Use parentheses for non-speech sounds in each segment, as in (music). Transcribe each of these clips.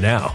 now.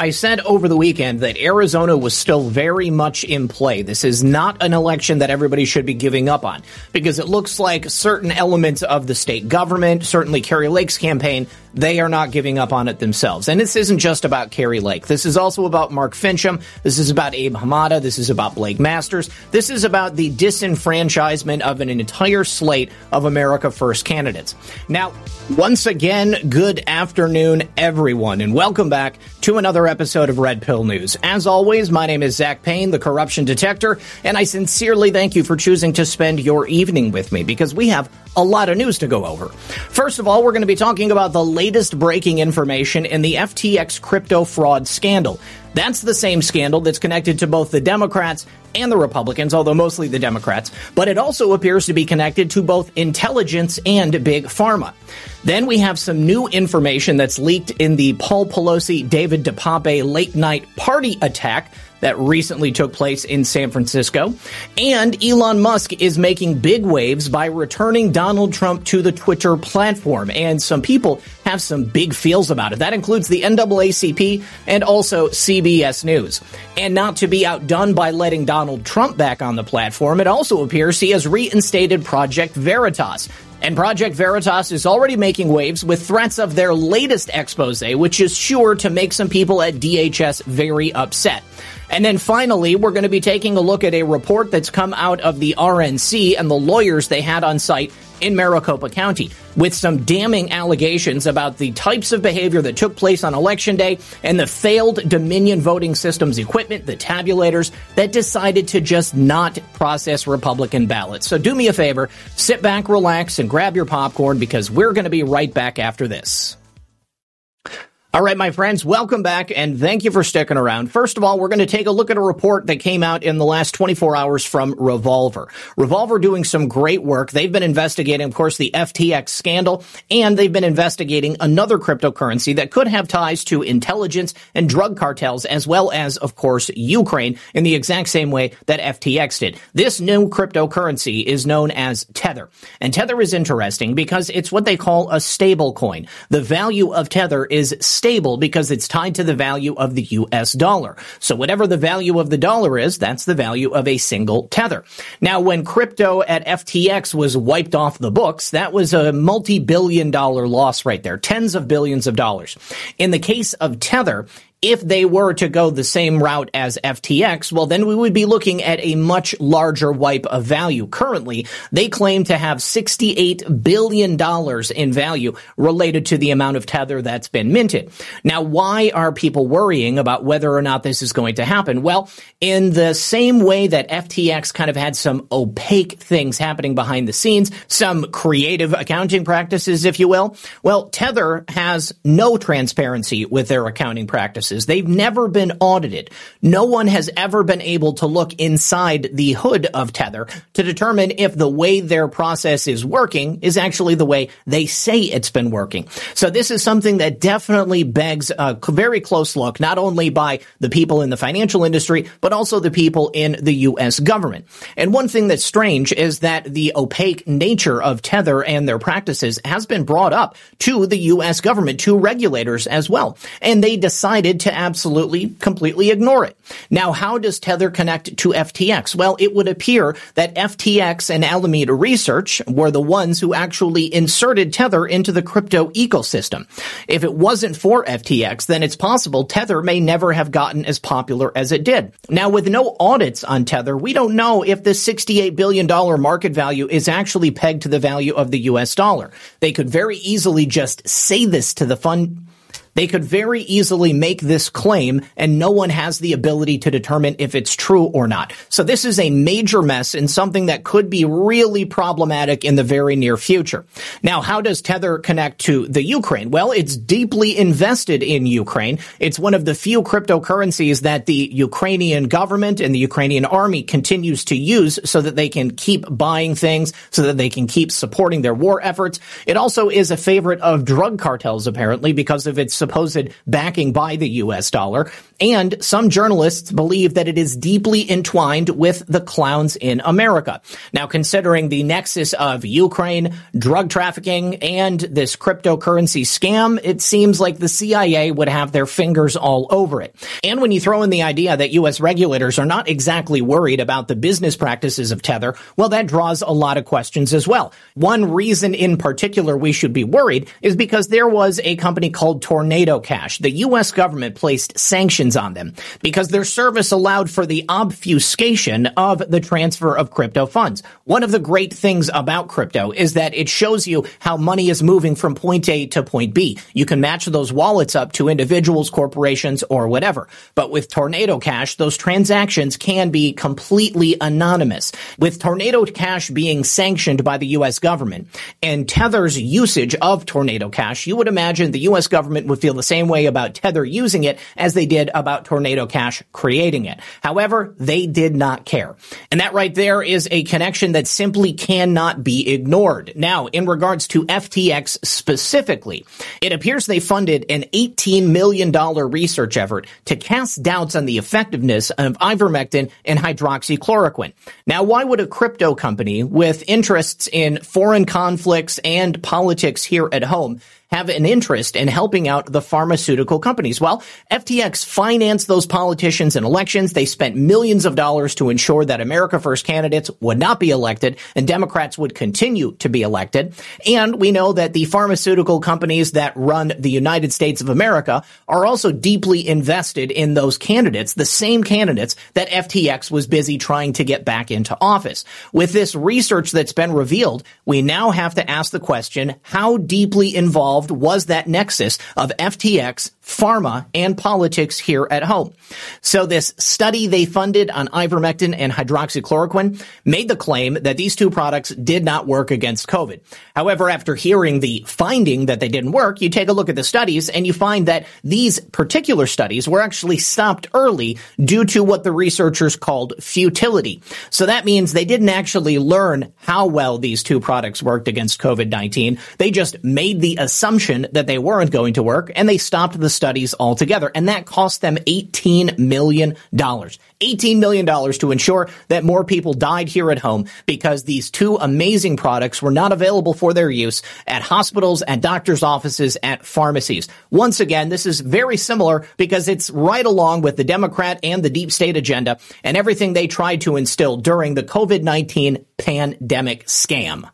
I said over the weekend that Arizona was still very much in play. This is not an election that everybody should be giving up on because it looks like certain elements of the state government, certainly Kari Lake's campaign, they are not giving up on it themselves. And this isn't just about Kari Lake. This is also about Mark Finchem. This is about Abe Hamadeh. This is about Blake Masters. This is about the disenfranchisement of an entire slate of America First candidates. Now, once again, good afternoon, everyone, and welcome back to another episode of Red Pill News. As always, my name is Zach Payne, the corruption detector, and I sincerely thank you for choosing to spend your evening with me because we have a lot of news to go over. First of all, we're going to be talking about the latest breaking information in the FTX crypto fraud scandal. That's the same scandal that's connected to both the Democrats and the Republicans, although mostly the Democrats, but it also appears to be connected to both intelligence and big pharma. Then we have some new information that's leaked in the Paul Pelosi David DePape late night party attack that recently took place in San Francisco. And Elon Musk is making big waves by returning Donald Trump to the Twitter platform. And some people have some big feels about it. That includes the NAACP and also CBS News. And not to be outdone by letting Donald Trump back on the platform, it also appears he has reinstated Project Veritas. And Project Veritas is already making waves with threats of their latest expose, which is sure to make some people at DHS very upset. And then finally, we're going to be taking a look at a report that's come out of the RNC and the lawyers they had on site in Maricopa County with some damning allegations about the types of behavior that took place on election day and the failed Dominion voting systems equipment, the tabulators that decided to just not process Republican ballots. So do me a favor, sit back, relax, and grab your popcorn because we're going to be right back after this. All right, my friends, welcome back and thank you for sticking around. First of all, we're going to take a look at a report that came out in the last 24 hours from Revolver. Revolver doing some great work. They've been investigating, of course, the FTX scandal and they've been investigating another cryptocurrency that could have ties to intelligence and drug cartels as well as, of course, Ukraine in the exact same way that FTX did. This new cryptocurrency is known as Tether. And Tether is interesting because it's what they call a stable coin. The value of Tether is stable because it's tied to the value of the US dollar. So whatever the value of the dollar is, that's the value of a single tether. Now, when crypto at FTX was wiped off the books, that was a multi-billion dollar loss right there. Tens of billions of dollars. In the case of Tether, if they were to go the same route as FTX, well, then we would be looking at a much larger wipe of value. Currently, they claim to have $68 billion in value related to the amount of Tether that's been minted. Now, why are people worrying about whether or not this is going to happen? Well, in the same way that FTX kind of had some opaque things happening behind the scenes, some creative accounting practices, if you will, well, Tether has no transparency with their accounting practices They've never been audited. No one has ever been able to look inside the hood of Tether to determine if the way their process is working is actually the way they say it's been working. So this is something that definitely begs a very close look, not only by the people in the financial industry, but also the people in the U.S. government. And one thing that's strange is that the opaque nature of Tether and their practices has been brought up to the U.S. government, to regulators as well. And they decided to absolutely, completely ignore it. Now, how does Tether connect to FTX? Well, it would appear that FTX and Alameda Research were the ones who actually inserted Tether into the crypto ecosystem. If it wasn't for FTX, then it's possible Tether may never have gotten as popular as it did. Now, with no audits on Tether, we don't know if the $68 billion market value is actually pegged to the value of the US dollar. They could very easily just say this to the fund They could very easily make this claim and no one has the ability to determine if it's true or not. So this is a major mess and something that could be really problematic in the very near future. Now, how does Tether connect to the Ukraine? Well, it's deeply invested in Ukraine. It's one of the few cryptocurrencies that the Ukrainian government and the Ukrainian army continues to use so that they can keep buying things, so that they can keep supporting their war efforts. It also is a favorite of drug cartels, apparently, because of its supposed backing by the US dollar. And some journalists believe that it is deeply entwined with the clowns in America. Now, considering the nexus of Ukraine, drug trafficking, and this cryptocurrency scam, it seems like the CIA would have their fingers all over it. And when you throw in the idea that U.S. regulators are not exactly worried about the business practices of Tether, well, that draws a lot of questions as well. One reason in particular we should be worried is because there was a company called Tornado Cash. The U.S. government placed sanctions on them because their service allowed for the obfuscation of the transfer of crypto funds. One of the great things about crypto is that it shows you how money is moving from point A to point B. You can match those wallets up to individuals, corporations, or whatever. But with Tornado Cash, those transactions can be completely anonymous. With Tornado Cash being sanctioned by the U.S. government and Tether's usage of Tornado Cash, you would imagine the U.S. government would feel the same way about Tether using it as they did about Tornado Cash creating it. However, they did not care. And that right there is a connection that simply cannot be ignored. Now, in regards to FTX specifically, it appears they funded an $18 million research effort to cast doubts on the effectiveness of ivermectin and hydroxychloroquine. Now, why would a crypto company with interests in foreign conflicts and politics here at home have an interest in helping out the pharmaceutical companies. Well, FTX financed those politicians in elections. They spent millions of dollars to ensure that America First candidates would not be elected and Democrats would continue to be elected. And we know that the pharmaceutical companies that run the United States of America are also deeply invested in those candidates, the same candidates that FTX was busy trying to get back into office. With this research that's been revealed, we now have to ask the question, how deeply involved involved was that nexus of FTX, pharma, and politics here at home. So this study they funded on ivermectin and hydroxychloroquine made the claim that these two products did not work against COVID. However, after hearing the finding that they didn't work, you take a look at the studies and you find that these particular studies were actually stopped early due to what the researchers called futility. So that means they didn't actually learn how well these two products worked against COVID-19. They just made the assumption that they weren't going to work and they stopped the studies altogether. And that cost them $18 million. $18 million to ensure that more people died here at home because these two amazing products were not available for their use at hospitals, at doctors' offices, at pharmacies. Once again, this is very similar because it's right along with the Democrat and the deep state agenda and everything they tried to instill during the COVID-19 pandemic scam.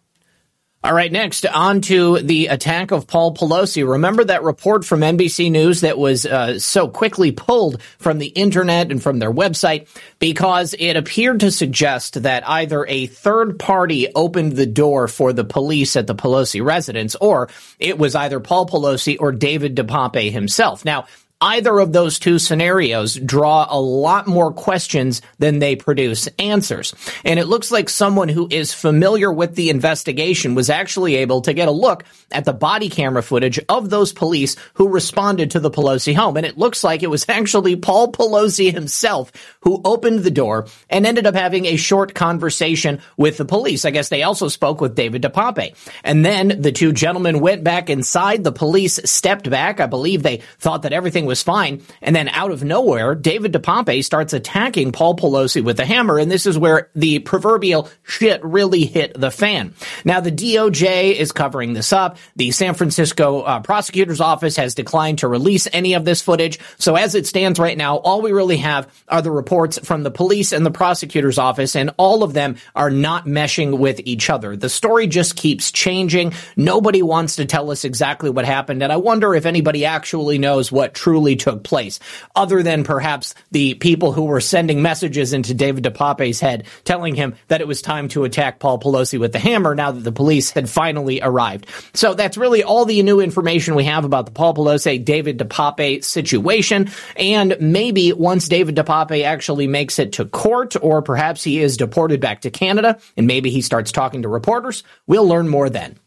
All right, next on to the attack of Paul Pelosi. Remember that report from NBC News that was uh, so quickly pulled from the internet and from their website because it appeared to suggest that either a third party opened the door for the police at the Pelosi residence or it was either Paul Pelosi or David DePape himself. Now, either of those two scenarios draw a lot more questions than they produce answers. And it looks like someone who is familiar with the investigation was actually able to get a look at the body camera footage of those police who responded to the Pelosi home. And it looks like it was (laughs) actually Paul Pelosi himself who opened the door and ended up having a short conversation with the police. I guess they also spoke with David DePape. And then the two gentlemen went back inside. The police stepped back. I believe they thought that everything was fine. And then out of nowhere, David DePape starts attacking Paul Pelosi with a hammer. And this is where the proverbial shit really hit the fan. Now, the DOJ is covering this up. The San Francisco uh, prosecutor's office has declined to release any of this footage. So as it stands right now, all we really have are the reports from the police and the prosecutor's office, and all of them are not meshing with each other. The story just keeps changing. Nobody wants to tell us exactly what happened. And I wonder if anybody actually knows what truly truly took place, other than perhaps the people who were sending messages into David DePape's head telling him that it was time to attack Paul Pelosi with the hammer now that the police had finally arrived. So that's really all the new information we have about the Paul Pelosi, David DePape situation. And maybe once David DePape actually makes it to court, or perhaps he is deported back to Canada, and maybe he starts talking to reporters, we'll learn more then.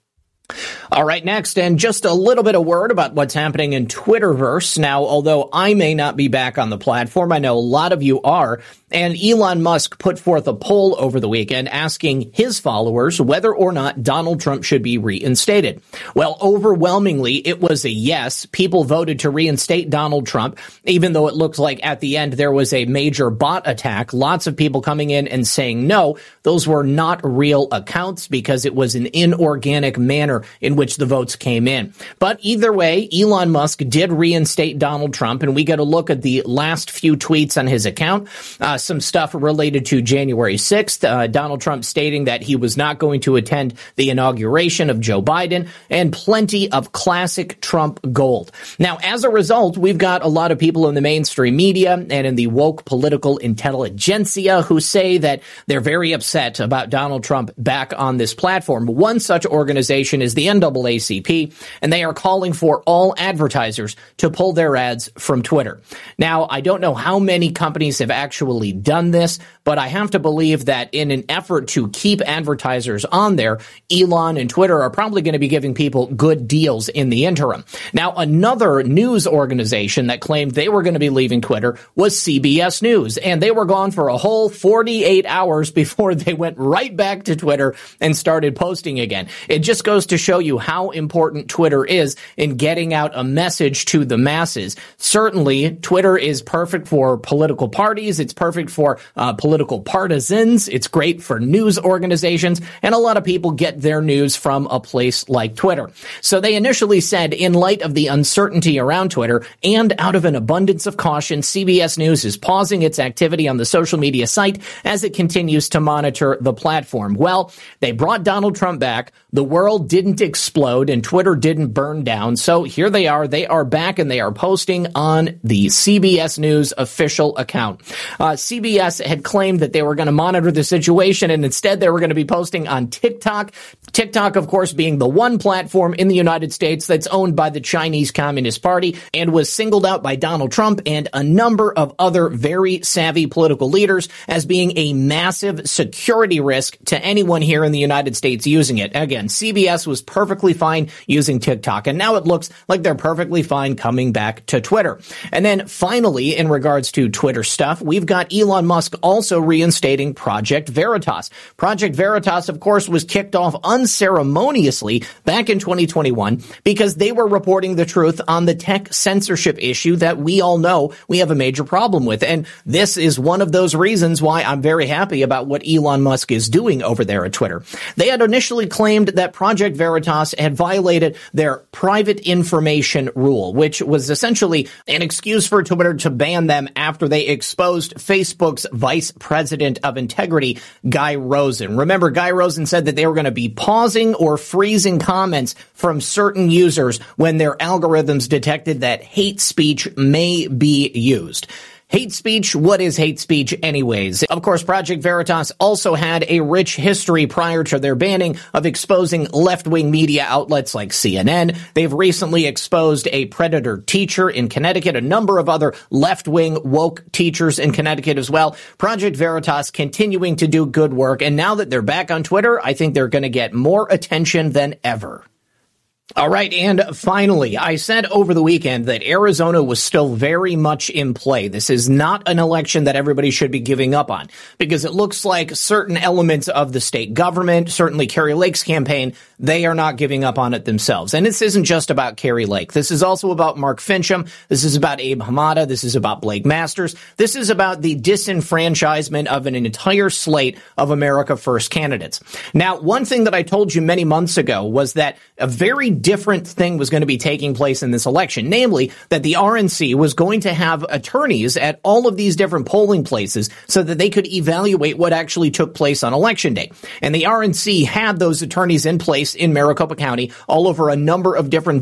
All right, next, and just a little bit of word about what's happening in Twitterverse. Now, although I may not be back on the platform, I know a lot of you are, and Elon Musk put forth a poll over the weekend asking his followers whether or not Donald Trump should be reinstated. Well, overwhelmingly, it was a yes. People voted to reinstate Donald Trump, even though it looked like at the end there was a major bot attack. Lots of people coming in and saying no. Those were not real accounts because it was an inorganic manner in which the votes came in. But either way, Elon Musk did reinstate Donald Trump, and we get a look at the last few tweets on his account. Uh, some stuff related to January 6th, uh, Donald Trump stating that he was not going to attend the inauguration of Joe Biden, and plenty of classic Trump gold. Now, as a result, we've got a lot of people in the mainstream media and in the woke political intelligentsia who say that they're very upset about Donald Trump back on this platform. One such organization is the NAACP, and they are calling for all advertisers to pull their ads from Twitter. Now, I don't know how many companies have actually done this, but I have to believe that in an effort to keep advertisers on there, Elon and Twitter are probably going to be giving people good deals in the interim. Now, another news organization that claimed they were going to be leaving Twitter was CBS News, and they were gone for a whole 48 hours (laughs) before they went right back to Twitter and started posting again. It just goes to show you how important Twitter is in getting out a message to the masses. Certainly, Twitter is perfect for political parties. It's perfect for uh, political partisans. It's great for news organizations. And a lot of people get their news from a place like Twitter. So they initially said, in light of the uncertainty around Twitter and out of an abundance of caution, CBS News is pausing its activity on the social media site as it continues to monitor the platform. Well, they brought Donald Trump back. The world didn't explode and Twitter didn't burn down. So here they are. They are back and they are posting on the CBS News official account. Uh, CBS had claimed that they were going to monitor the situation and instead they were going to be posting on TikTok. TikTok, of course, being the one platform in the United States that's owned by the Chinese Communist Party and was singled out by Donald Trump and a number of other very savvy political leaders as being a massive security risk to anyone here in the United States using it. Again, CBS was perfectly fine using TikTok, and now it looks like they're perfectly fine coming back to Twitter. And then finally, in regards to Twitter stuff, we've got Elon Musk also reinstating Project Veritas. Project Veritas, of course, was kicked off unceremoniously back in 2021 because they were reporting the truth on the tech censorship issue that we all know we have a major problem with. And this is one of those reasons why I'm very happy about what Elon Musk is doing over there at Twitter. They had initially claimed that Project Veritas had violated their private information rule, which was essentially an excuse for Twitter to ban them after they exposed Facebook's vice president of integrity, Guy Rosen. Remember, Guy Rosen said that they were going to be pausing or freezing comments from certain users when their algorithms detected that hate speech may be used. Hate speech, what is hate speech anyways? Of course, Project Veritas also had a rich history prior to their banning of exposing left-wing media outlets like CNN. They've recently exposed a predator teacher in Connecticut, a number of other left-wing woke teachers in Connecticut as well. Project Veritas continuing to do good work. And now that they're back on Twitter, I think they're going to get more attention than ever. All right. And finally, I said over the weekend that Arizona was still very much in play. This is not an election that everybody should be giving up on because it looks like certain elements of the state government, certainly Kari Lake's campaign, they are not giving up on it themselves. And this isn't just about Kari Lake. This is also about Mark Finchem. This is about Abe Hamadeh. This is about Blake Masters. This is about the disenfranchisement of an entire slate of America First candidates. Now, one thing that I told you many months ago was that a very different thing was going to be taking place in this election, namely that the RNC was going to have attorneys at all of these different polling places so that they could evaluate what actually took place on election day. And the RNC had those attorneys in place in Maricopa County all over a number of different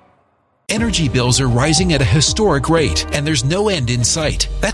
Energy bills are rising at a historic rate, and there's no end in sight. That's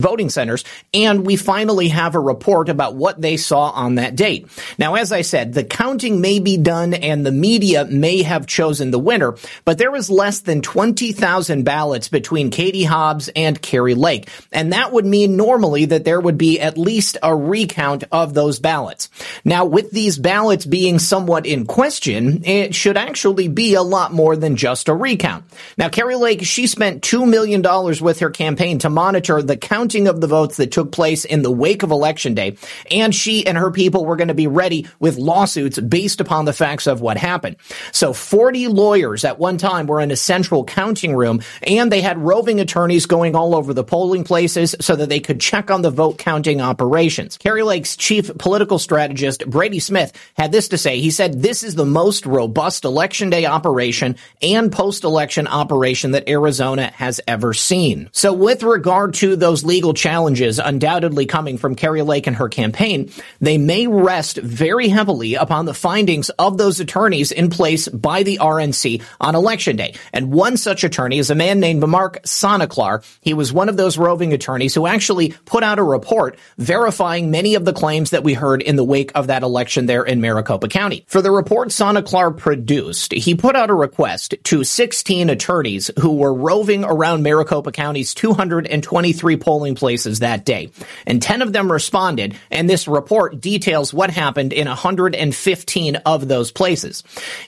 Voting centers, and we finally have a report about what they saw on that date. Now, as I said, the counting may be done and the media may have chosen the winner, but there was less than 20,000 ballots between Katie Hobbs and Kari Lake, and that would mean normally that there would be at least a recount of those ballots. Now, with these ballots being somewhat in question, it should actually be a lot more than just a recount. Now, Kari Lake, she spent $2 million with her campaign to monitor the counting of the votes that took place in the wake of election day, and she and her people were going to be ready with lawsuits based upon the facts of what happened. So 40 lawyers at one time were in a central counting room, and they had roving attorneys going all over the polling places so that they could check on the vote counting operations. Kari Lake's chief political strategist, Brady Smith, had this to say. He said, this is the most robust election day operation and post-election operation that Arizona has ever seen. So with regard to those legal challenges undoubtedly coming from Kari Lake and her campaign, they may rest very heavily upon the findings of those attorneys in place by the RNC on election day. And one such attorney is a man named Mark Sonnenklar. He was one of those roving attorneys who actually put out a report verifying many of the claims that we heard in the wake of that election there in Maricopa County. For the report Sonnenklar produced, he put out a request to 16 attorneys who were roving around Maricopa County's 223 polling polling places that day. And 10 of them responded, and this report details what happened in 115 of those places.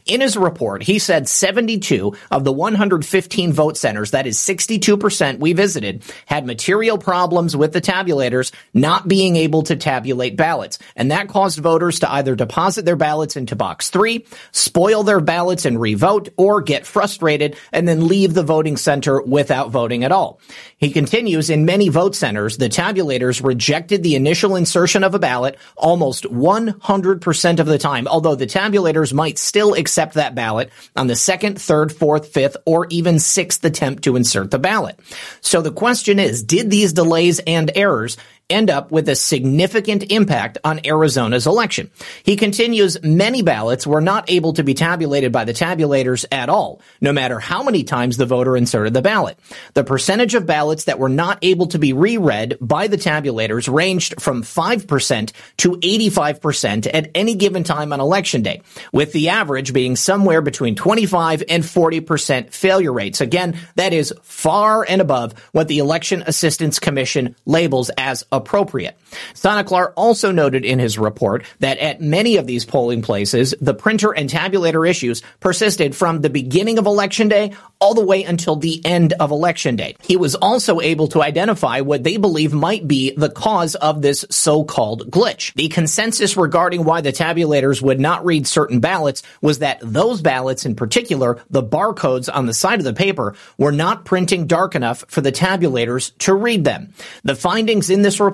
In his report, he said 72 of the 115 vote centers, that is 62% we visited, had material problems with the tabulators not being able to tabulate ballots. And that caused voters to either deposit their ballots into box three, spoil their ballots and revote, or get frustrated and then leave the voting center without voting at all. He continues, in many vote centers, the tabulators rejected the initial insertion of a ballot almost 100% of the time, although the tabulators might still accept that ballot on the second, third, fourth, fifth, or even sixth attempt to insert the ballot. So the question is, did these delays and errors end up with a significant impact on Arizona's election. He continues, many ballots were not able to be tabulated by the tabulators at all, no matter how many times the voter inserted the ballot. The percentage of ballots that were not able to be reread by the tabulators ranged from 5% to 85% at any given time on election day, with the average being somewhere between 25 and 40% failure rates. Again, that is far and above what the Election Assistance Commission labels as appropriate. Sonnenklar also noted in his report that at many of these polling places, the printer and tabulator issues persisted from the beginning of election day all the way until the end of election day. He was also able to identify what they believe might be the cause of this so-called glitch. The consensus regarding why the tabulators would not read certain ballots was that those ballots in particular, the barcodes on the side of the paper, were not printing dark enough for the tabulators to read them. The findings in this report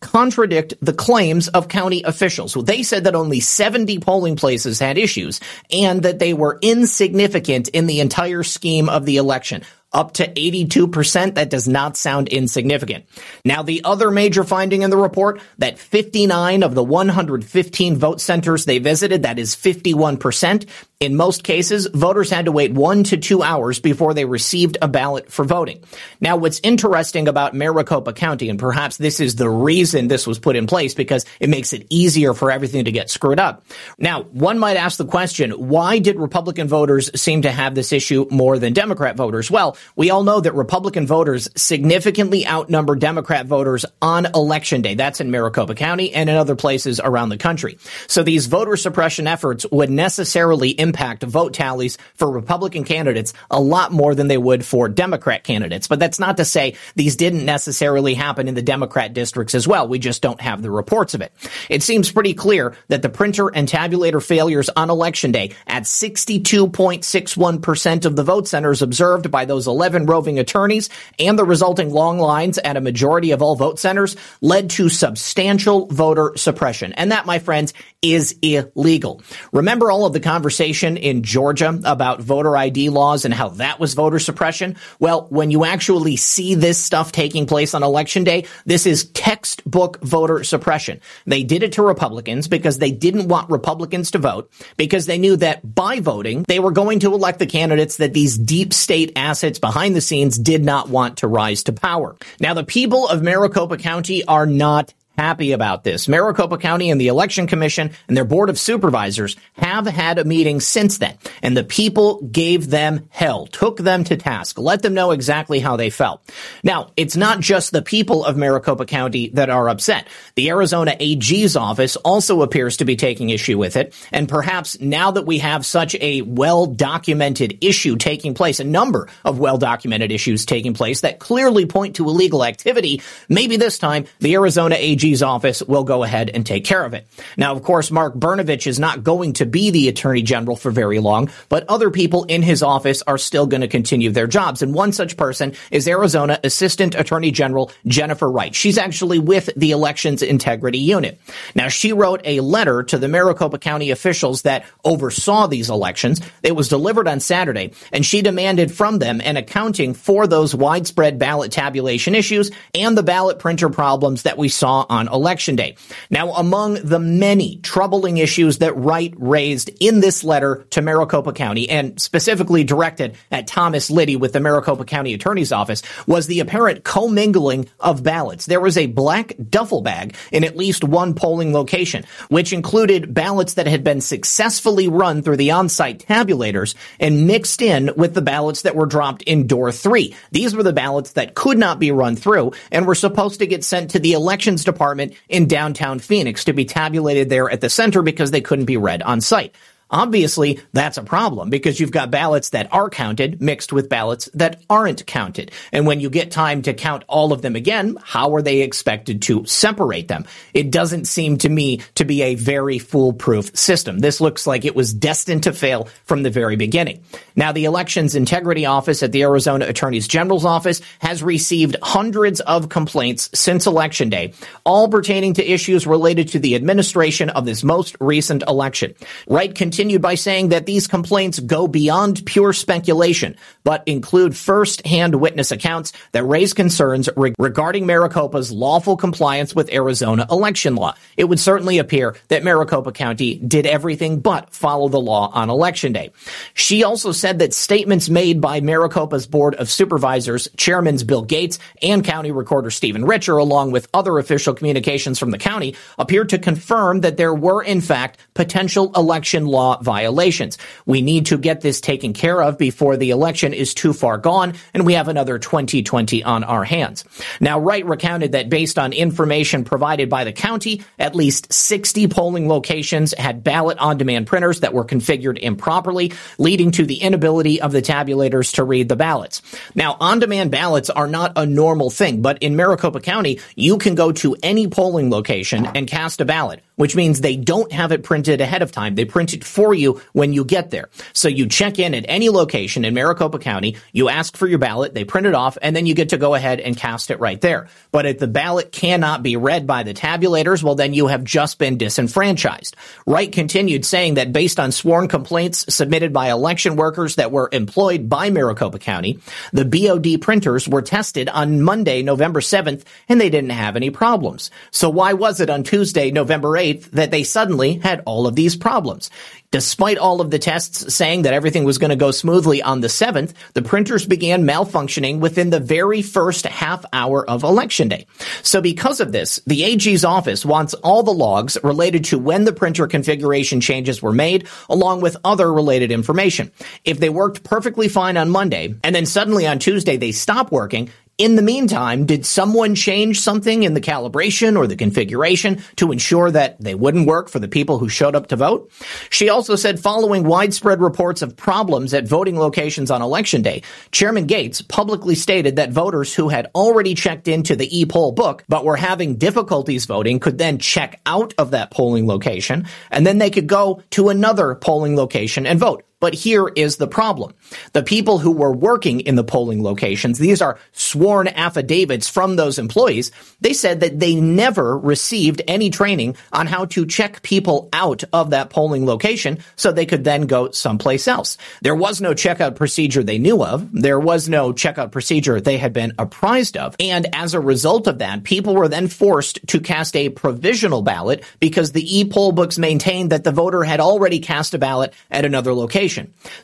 contradict the claims of county officials. They said that only 70 polling places had issues and that they were insignificant in the entire scheme of the election up to 82%. That does not sound insignificant. Now, the other major finding in the report that 59 of the 115 vote centers they visited, that is 51%. In most cases, voters had to wait one to two hours before they received a ballot for voting. Now, what's interesting about Maricopa County, and perhaps this is the reason this was put in place because it makes it easier for everything to get screwed up. Now, one might ask the question, why did Republican voters seem to have this issue more than Democrat voters? Well, we all know that Republican voters significantly outnumber Democrat voters on election day. That's in Maricopa County and in other places around the country. So these voter suppression efforts would necessarily vote tallies for Republican candidates a lot more than they would for Democrat candidates. But that's not to say these didn't necessarily happen in the Democrat districts as well. We just don't have the reports of it. It seems pretty clear that the printer and tabulator failures on election day at 62.61% of the vote centers observed by those 11 roving attorneys and the resulting long lines at a majority of all vote centers led to substantial voter suppression. And that, my friends, is illegal. Remember all of the conversation in Georgia about voter ID laws and how that was voter suppression? Well, when you actually see this stuff taking place on election day, this is textbook voter suppression. They did it to Republicans because they didn't want Republicans to vote because they knew that by voting, they were going to elect the candidates that these deep state assets behind the scenes did not want to rise to power. Now, the people of Maricopa County are not happy about this. Maricopa County and the Election Commission and their Board of Supervisors have had a meeting since then, and the people gave them hell, took them to task, let them know exactly how they felt. Now, it's not just the people of Maricopa County that are upset. The Arizona AG's office also appears to be taking issue with it, and perhaps now that we have such a well-documented issue taking place, a number of well-documented issues taking place that clearly point to illegal activity, maybe this time the Arizona AG Office will go ahead and take care of it. Now, of course, Mark Brnovich is not going to be the attorney general for very long, but other people in his office are still going to continue their jobs. And one such person is Arizona Assistant Attorney General Jennifer Wright. She's actually with the Elections Integrity Unit. Now, she wrote a letter to the Maricopa County officials that oversaw these elections. It was delivered on Saturday, and she demanded from them an accounting for those widespread ballot tabulation issues and the ballot printer problems that we saw on on election day. Now, among the many troubling issues that Wright raised in this letter to Maricopa County and specifically directed at Thomas Liddy with the Maricopa County Attorney's Office was the apparent commingling of ballots. There was a black duffel bag in at least one polling location, which included ballots that had been successfully run through the on-site tabulators and mixed in with the ballots that were dropped in door three. These were the ballots that could not be run through and were supposed to get sent to the elections department in downtown Phoenix to be tabulated there at the center because they couldn't be read on site. Obviously, that's a problem because you've got ballots that are counted mixed with ballots that aren't counted. And when you get time to count all of them again, how are they expected to separate them? It doesn't seem to me to be a very foolproof system. This looks like it was destined to fail from the very beginning. Now, the Elections Integrity Office at the Arizona Attorney General's Office has received hundreds of complaints since Election Day, all pertaining to issues related to the administration of this most recent election. Wright continues continued by saying that these complaints go beyond pure speculation, but include first-hand witness accounts that raise concerns re- regarding Maricopa's lawful compliance with Arizona election law. It would certainly appear that Maricopa County did everything but follow the law on election day. She also said that statements made by Maricopa's Board of Supervisors, Chairman's Bill Gates, and County Recorder Stephen Richer, along with other official communications from the county, appeared to confirm that there were, in fact, potential election law violations. We need to get this taken care of before the election is too far gone and we have another 2020 on our hands. Now, Wright recounted that based on information provided by the county, at least 60 polling locations had ballot on demand printers that were configured improperly, leading to the inability of the tabulators to read the ballots. Now, on demand ballots are not a normal thing, but in Maricopa County, you can go to any polling location and cast a ballot which means they don't have it printed ahead of time. They print it for you when you get there. So you check in at any location in Maricopa County, you ask for your ballot, they print it off, and then you get to go ahead and cast it right there. But if the ballot cannot be read by the tabulators, well, then you have just been disenfranchised. Wright continued saying that based on sworn complaints submitted by election workers that were employed by Maricopa County, the BOD printers were tested on Monday, November 7th, and they didn't have any problems. So why was it on Tuesday, November 8th, that they suddenly had all of these problems. Despite all of the tests saying that everything was going to go smoothly on the 7th, the printers began malfunctioning within the very first half hour of election day. So because of this, the AG's office wants all the logs related to when the printer configuration changes were made, along with other related information. If they worked perfectly fine on Monday, and then suddenly on Tuesday they stop working, in the meantime, did someone change something in the calibration or the configuration to ensure that they wouldn't work for the people who showed up to vote? She also said following widespread reports of problems at voting locations on election day, Chairman Gates publicly stated that voters who had already checked into the e-poll book but were having difficulties voting could then check out of that polling location and then they could go to another polling location and vote. But here is the problem. The people who were working in the polling locations, these are sworn affidavits from those employees, they said that they never received any training on how to check people out of that polling location so they could then go someplace else. There was no checkout procedure they knew of. There was no checkout procedure they had been apprised of. And as a result of that, people were then forced to cast a provisional ballot because the e-poll books maintained that the voter had already cast a ballot at another location.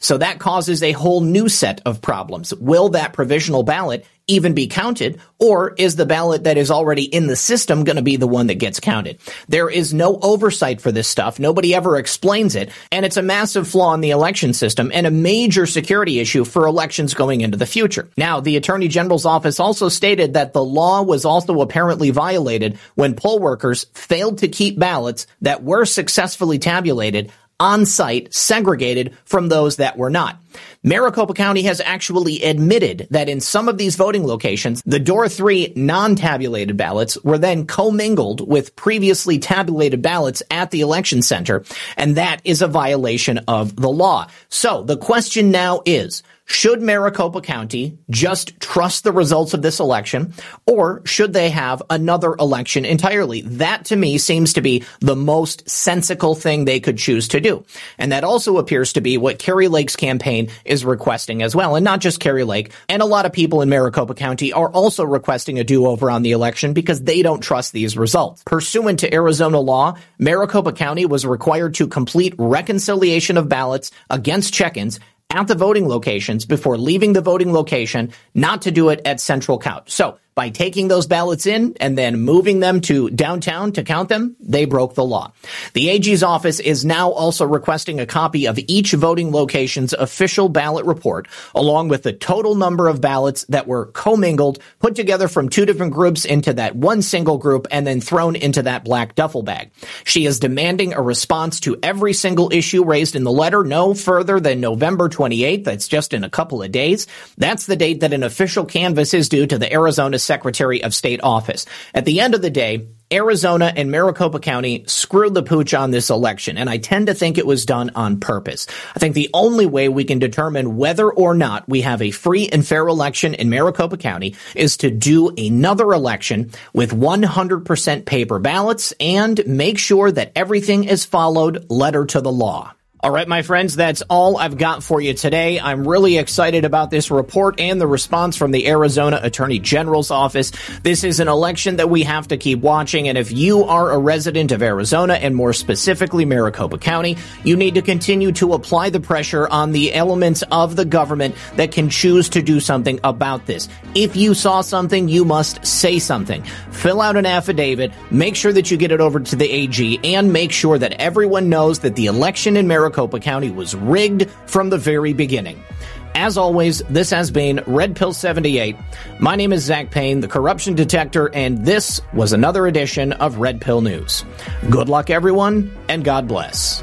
So that causes a whole new set of problems. Will that provisional ballot even be counted, or is the ballot that is already in the system going to be the one that gets counted? There is no oversight for this stuff. Nobody ever explains it, and it's a massive flaw in the election system and a major security issue for elections going into the future. Now, the Attorney General's office also stated that the law was also apparently violated when poll workers failed to keep ballots that were successfully tabulated on site segregated from those that were not. Maricopa County has actually admitted that in some of these voting locations, the door three non-tabulated ballots were then commingled with previously tabulated ballots at the election center, and that is a violation of the law. So the question now is, Should Maricopa County just trust the results of this election, or should they have another election entirely? That to me seems to be the most sensical thing they could choose to do. And that also appears to be what Kari Lake's campaign is requesting as well. And not just Kari Lake, and a lot of people in Maricopa County are also requesting a do-over on the election because they don't trust these results. Pursuant to Arizona law, Maricopa County was required to complete reconciliation of ballots against check-ins at the voting locations before leaving the voting location, not to do it at central count. So by taking those ballots in and then moving them to downtown to count them, they broke the law. The AG's office is now also requesting a copy of each voting location's official ballot report, along with the total number of ballots that were commingled, put together from two different groups into that one single group, and then thrown into that black duffel bag. She is demanding a response to every single issue raised in the letter no further than November 28th. That's just in a couple of days. That's the date that an official canvass is due to the Arizona Secretary of State office. At the end of the day, Arizona and Maricopa County screwed the pooch on this election, and I tend to think it was done on purpose. I think the only way we can determine whether or not we have a free and fair election in Maricopa County is to do another election with 100% paper ballots and make sure that everything is followed letter to the law. All right, my friends, that's all I've got for you today. I'm really excited about this report and the response from the Arizona Attorney General's office. This is an election that we have to keep watching, and if you are a resident of Arizona and more specifically Maricopa County, you need to continue to apply the pressure on the elements of the government that can choose to do something about this. If you saw something, you must say something. Fill out an affidavit, make sure that you get it over to the AG, and make sure that everyone knows that the election in Maricopa Maricopa County was rigged from the very beginning. As always, this has been Red Pill 78. My name is Zak Paine, the corruption detector, and this was another edition of Red Pill News. Good luck, everyone, and God bless.